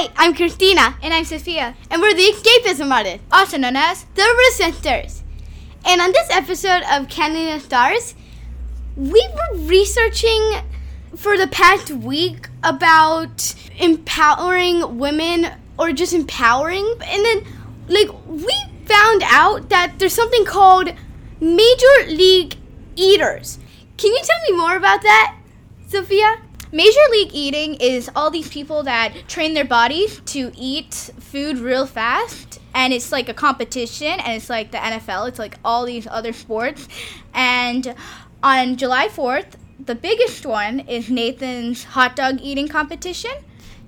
Hi, I'm Christina, And I'm Sophia, and we're the Escapism Artists, also known as the Resenters. And on this episode of Canada Stars, we were researching for the past week about empowering women or just empowering. And then, like, we found out that there's something called Major League Eaters. Can you tell me more about that, Sophia? Major League Eating is all these people that train their bodies to eat food real fast. And it's like a competition, and it's like the NFL, it's like all these other sports. And on July 4th, the biggest one is Nathan's hot dog eating competition.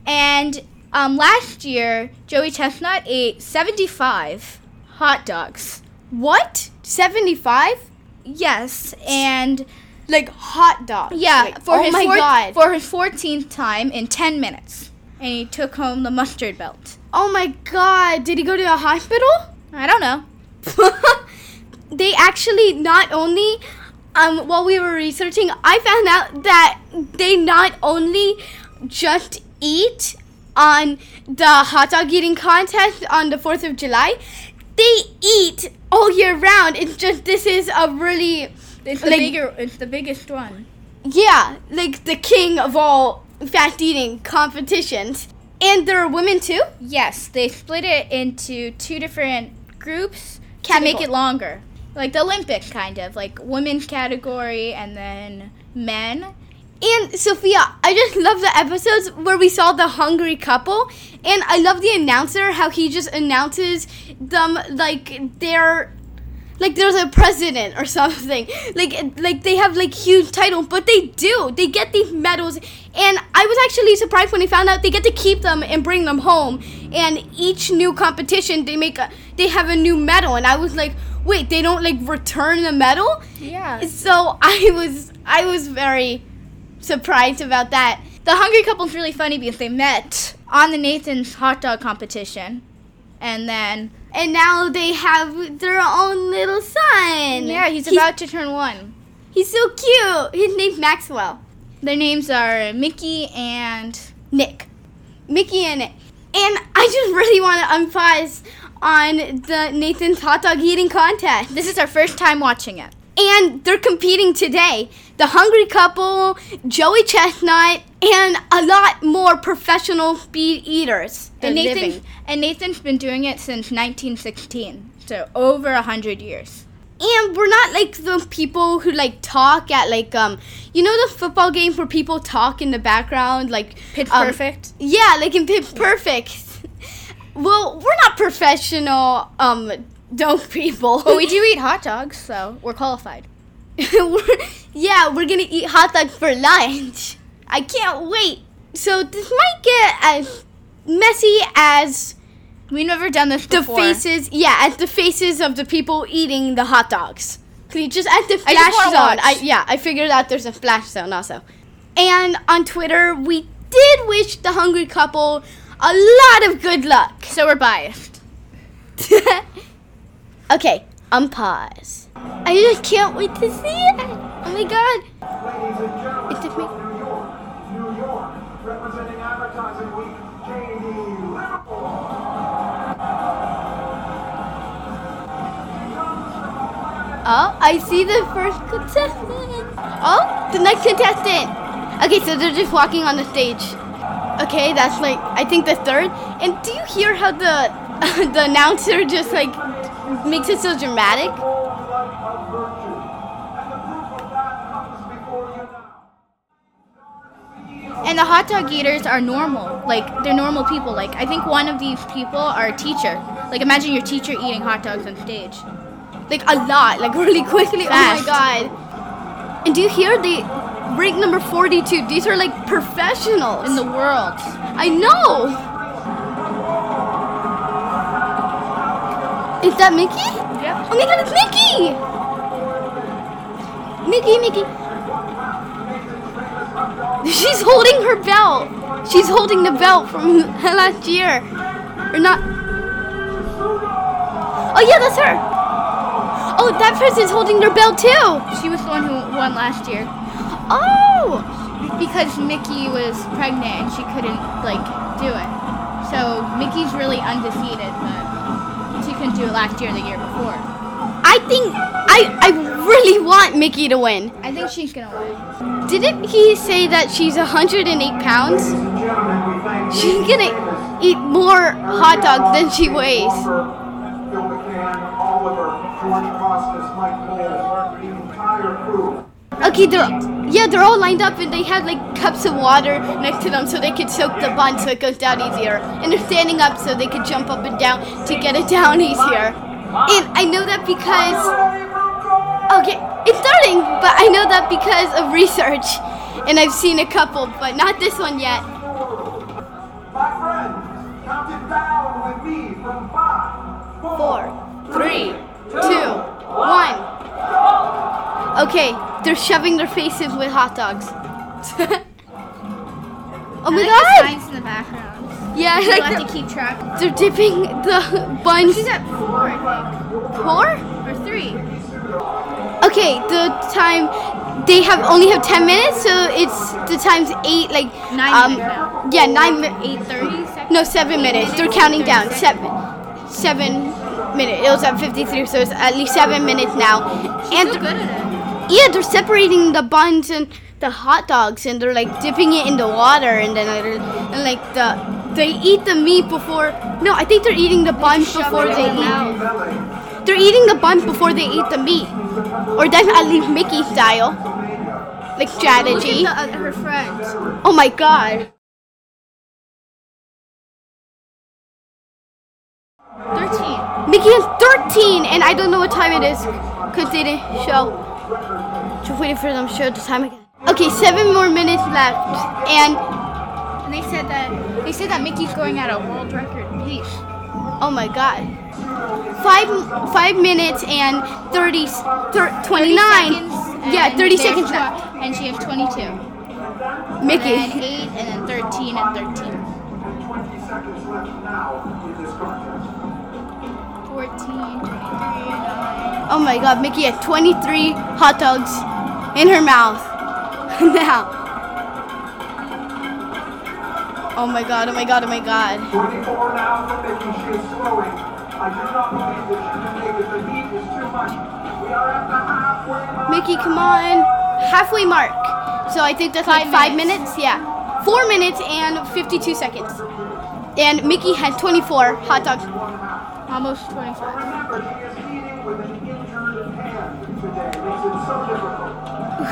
And um, last year, Joey Chestnut ate 75 hot dogs. What? 75? Yes, and Like hot dogs. Yeah, Like, for oh his my god. for his 14th time in 10 minutes. And he took home the mustard belt. oh my god. Did he go to a hospital? I don't know. they actually not only um while we were researching, I found out that they not only just eat on the hot dog eating contest on the 4th of July, they eat all year round. It's just this is a really It's the Like- bigger it's the biggest one. yeah, like the king of all fast eating competitions. And there are women too? Yes, they split it into two different groups to Categor- make it longer. Like the Olympics kind of, like women's category and then men. And Sophia, I just love the episodes where we saw the hungry couple, and I love the announcer how he just announces them like they're like there's a president or something. Like like they have like huge titles, but they do. They get these medals, and I was actually surprised when I found out they get to keep them and bring them home. And each new competition, they make a they have a new medal, and I was like, wait, they don't like return the medal. Yeah. So I was I was very surprised about that. The Hungry Couple's really funny because they met on the Nathan's hot dog competition. And then And now they have their own little son. yeah, he's about to turn 1. He's so cute. His name's Maxwell. Their names are Mickey and Nick. Mickey and Nick. And I just really want to unpause on the Nathan's hot dog eating contest. this is our first time watching it. And they're competing today. The Hungry Couple, Joey Chestnut, and a lot more professional speed eaters. And Nathan living. and Nathan's been doing it since 1916, so over a hundred years. And we're not like the people who like talk at like um you know the football games where people talk in the background like Pitch um, perfect. Yeah, like in Pitch Perfect. well, we're not professional um dog people. But we do eat hot dogs, so we're qualified. We're- yeah, we're gonna eat hot dogs for lunch. I can't wait. So this might get as messy as We've never done this before. the faces. Yeah, as the faces of the people eating the hot dogs. Can you just at the I flash wanna zone? I, yeah, I figured out there's a flash zone also. And on Twitter, we did wish the hungry couple a lot of good luck. so we're biased. okay, Um, unpause. I just can't wait to see it. Oh my god. It's me. Oh, I see the first contestant. Oh, the next contestant. Okay, so they're just walking on the stage. Okay, that's like I think the third. And do you hear how the the announcer just like makes it so dramatic? And the hot dog eaters are normal. Like they're normal people. Like I think one of these people are a teacher. Like imagine your teacher eating hot dogs on stage. Like a lot, like really quickly. Oh my god. And do you hear the rank number 42? These are like professionals. In the world. I know. Is that Mickey? Yep. Oh my god, it's Mickey! Mickey, Mickey. She's holding her belt. She's holding the belt from last year. Or not. Oh yeah, that's her. Oh, that person's holding their belt too. She was the one who won last year Oh. because Mickey was pregnant and she couldn't like do it. So Mickey's really undefeated, but couldn't do it last year or the year before. I think I I really want Mickey to win. I think she's gonna win. Didn't he say that she's 108 pounds? Ladies and gentlemen, we thank She's gonna eat more hot dogs than she weighs. Lumber, Phil McCann, Oliver, George Costas, Mike Cole, the entire crew. Okay, they're yeah, they're all lined up and they have like cups of water next to them so they could soak the bun so it goes down easier. And they're standing up so they could jump up and down to get it down easier. And I know that because okay, it's starting, but I know that because of research. And I've seen a couple, but not this one yet. My friends, count it down with me from five, Four, three, two, one. Okay, they're shoving their faces with hot dogs. oh my I like god! the signs in the background. Yeah, I You like have the- to keep track. They're dipping the buns. She's at four, I Four? or three. Okay, the time they have only have ten minutes, so it's the time's eight, like Nine um, minutes. Yeah, nine. mi- Eight thirty. No, seven minutes. They're counting down. Seven, seven minutes. It was at fifty-three, so it's at least seven minutes now. And so good at it. Yeah, they're separating the buns and the hot dogs, and they're like dipping it in the water, and then they're, and like the they eat the meat before. No, I think they're eating the buns before they eat. They're eating the buns before they eat the meat, or that's at least Mickey style, like Look strategy. at the, uh, her friend. Oh my god. Thirteen. Mickey is 13, and I don't know what time it is because they didn't show. Just waiting for them to show the time again. Okay, seven more minutes left, and And they said that they said that Mickey's going at a world record pace. oh my god, five five minutes and 30, thir- 29. seconds, yeah, 30 seconds left. And she has twenty-two. And Mickey. then eight, and then thirteen, and thirteen. 20 seconds left now in this contest. 14, 23, 9. Oh my god, Mickey had 23 hot dogs in her mouth. now. Oh my god, oh my god, oh my god. 24 now for Mickey. She is slowing. I do not believe that she can make it. The heat is too much. We are at the halfway mark. Mickey, come on. Halfway mark. So I think that's like Five five minutes. minutes. Yeah. Four minutes and 52 seconds. And Mickey had 24 hot dogs. Almost 25.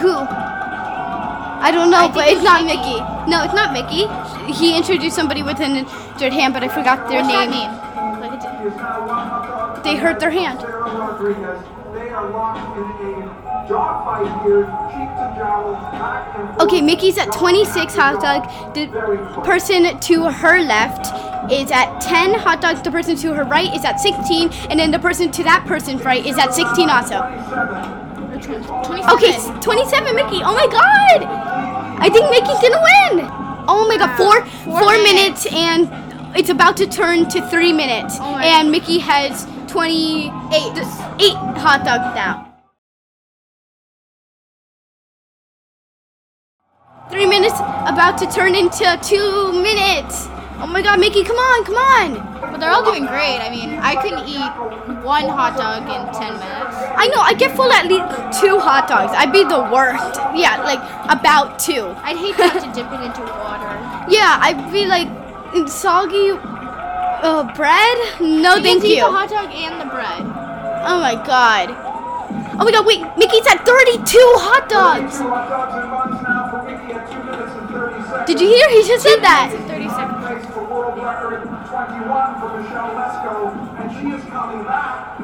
Who? I don't know, I but it's it's not Mickey. Mickey. No, it's not Mickey. He introduced somebody with an injured hand, but I forgot their What's name. mean? Like it's, She is now one hot dog. They hurt their hand. They are locked in a dogfight here, cheek to jowl, back and forth. Okay, Mickey's at 26 hot dog. The person to her left is at 10 hot dogs. The person to her right is at 16, and then the person to that person's right is at 16 also. Or 20, 27. Okay, 27 Mickey. Oh my god! I think Mickey's gonna win. Oh my god, four Four four minutes. minutes and it's about to turn to three minutes. Oh and Mickey has 28 eight hot dogs now. Three minutes about to turn into two minutes. Oh my god, Mickey, come on, come on. But they're all doing great. I mean, I couldn't eat one hot dog in 10 minutes. I know, I get full at least two hot dogs. I'd be the worst. Yeah, like about two. I'd hate not to dip it into water. Yeah, I'd be like soggy uh, bread. No, You thank get to eat you. the hot dog and the bread. Oh my god. Oh my god, wait, Mickey's at 32 hot dogs. Two hot dogs and buns now for Mickey at 2 minutes and 30 seconds. Did you hear? He just said that. 30 seconds. Race for world record 21 for Michelle Lesco, and she is coming back.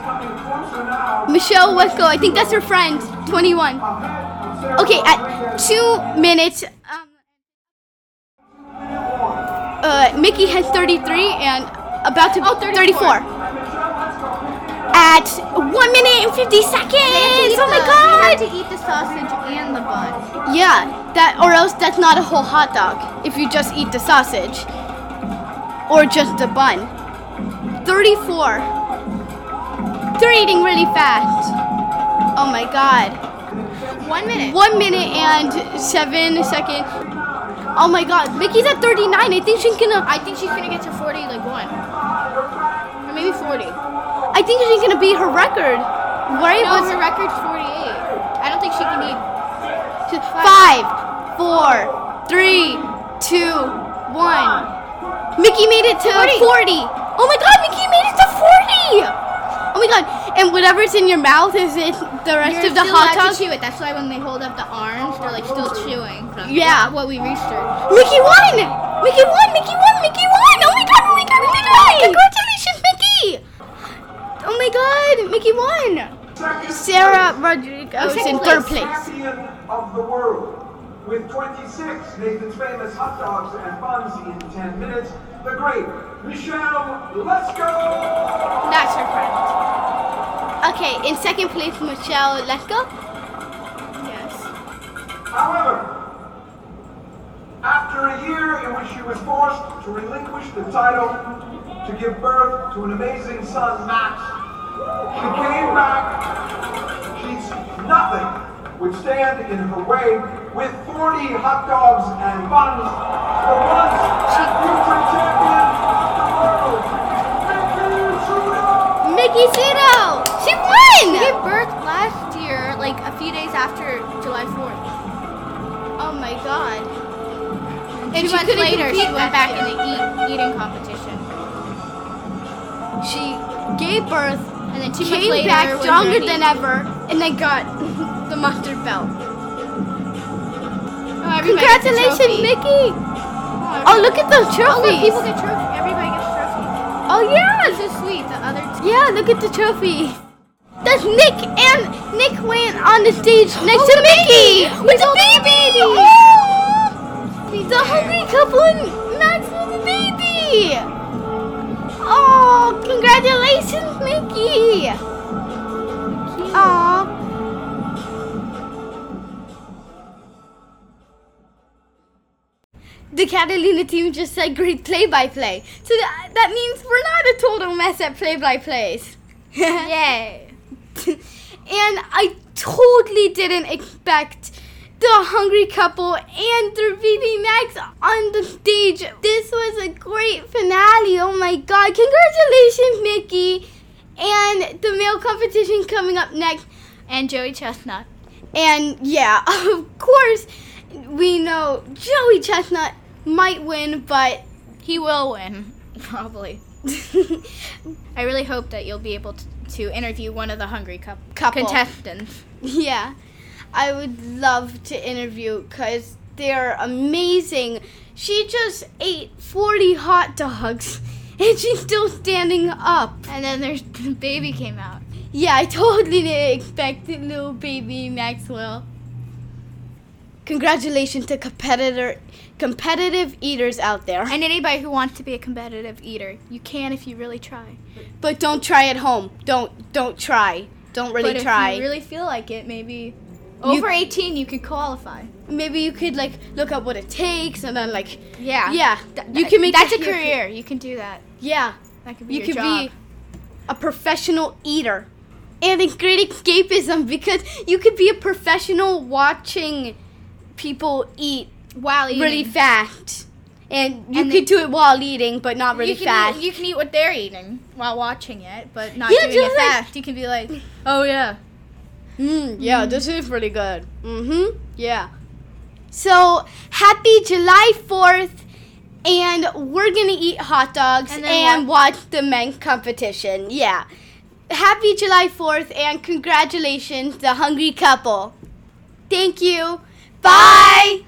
She is coming closer now. Michelle Lesco, I think that's her friend, 21. Okay, at two minutes, um, uh, Mickey has 33 and about to Oh, 34. 34. At one minute and 50 seconds. Oh my You god. have to eat the sausage and the bun. Yeah, that or else that's not a whole hot dog if you just eat the sausage or just the bun. 34. They're eating really fast. Oh my god. One minute. 1 minute and 7 seconds. Oh my god, Mickey's at 39. I think she's gonna. I think she's gonna get to 40 like one. Or maybe 40. I think she's gonna beat her record. Right? No, Was her record's 48. I don't think she can beat. five, four, three, two, one. Mickey made it to 40. 40. Oh my god, Mickey made it to 40. Oh my god, and whatever's in your mouth is it the rest You're of the still hot allowed dog? to chew it. That's why when they hold up the arms, they're like still chewing. From Yeah. What we researched. Mickey won! Mickey won! Mickey won! Mickey won! Oh my god! Oh my god! Oh my god! Congratulations, Mickey! Oh my god! Mickey won! Second Sarah Rodriguez place. in third place. Champion of the world. With 26 Nathan's famous hot dogs and buns in 10 minutes, the great Michelle Lesco! That's her friend. Okay, in second place, Michelle Lesco. Yes. However, after a year in which she was forced to relinquish the title to give birth to an amazing son, Max, she came back. She's nothing would stand in her way with 40 hot dogs and buns. The once future champion of the world, Mickey Sudo! Mickey Sudo! She She won! gave birth last year, like a few days after July 4th. Oh my god. And she two months later, she went that back in the eat, eating competition. She gave birth, And then two months came later, back stronger than ever, and then got the mustard belt. Oh, everybody Congratulations. Mickey! Oh, Oh, look at those Oh, trophies! look, people get trophies. Everybody gets trophies. Oh yeah! That's so sweet. The other. Yeah, look at the trophy. That's Nick and Nick went on the stage next Oh, to the Mickey baby! with the the baby. baby! Oh, the hungry couple and Max with the baby. Oh, congratulations, Mickey. The Catalina team just said great play-by-play. So that, that means we're not a total mess at play-by-plays. Yay. and I totally didn't expect the hungry couple and their BB Max on the stage. This was a great finale. Oh my god. Congratulations, Mickey. And the male competition coming up next. And Joey Chestnut. And yeah, of course, we know Joey Chestnut might win, but He will win, probably. I really hope that you'll be able to, to interview one of the hungry coup- Couple. contestants. Yeah, I would love to interview because they're amazing. She just ate 40 hot dogs and she's still standing up. And then there's the baby came out. Yeah, I totally didn't expect little baby Maxwell. Congratulations to competitor competitive eaters out there. And anybody who wants to be a competitive eater, you can if you really try. But don't try at home. Don't don't try. Don't really but try. if you really feel like it, maybe You- over 18 you could qualify. Maybe you could like look up what it takes and then like Yeah. yeah, Th- you can make that's a career. You can do that. Yeah, That could be you could job. be a professional eater. And it's great escapism because you could be a professional watching people eat while eating. really fast. And you And could do it while eating, but not really you can fast. Eat, you can eat what they're eating while watching it, but not Yeah, doing it like- fast. You can be like, oh yeah. Mm, yeah, this is pretty good. Mm-hmm. Yeah. So happy July Fourth, and we're gonna eat hot dogs and, And watch the men competition. Yeah. Happy July Fourth, and congratulations, the hungry couple. Thank you. Bye.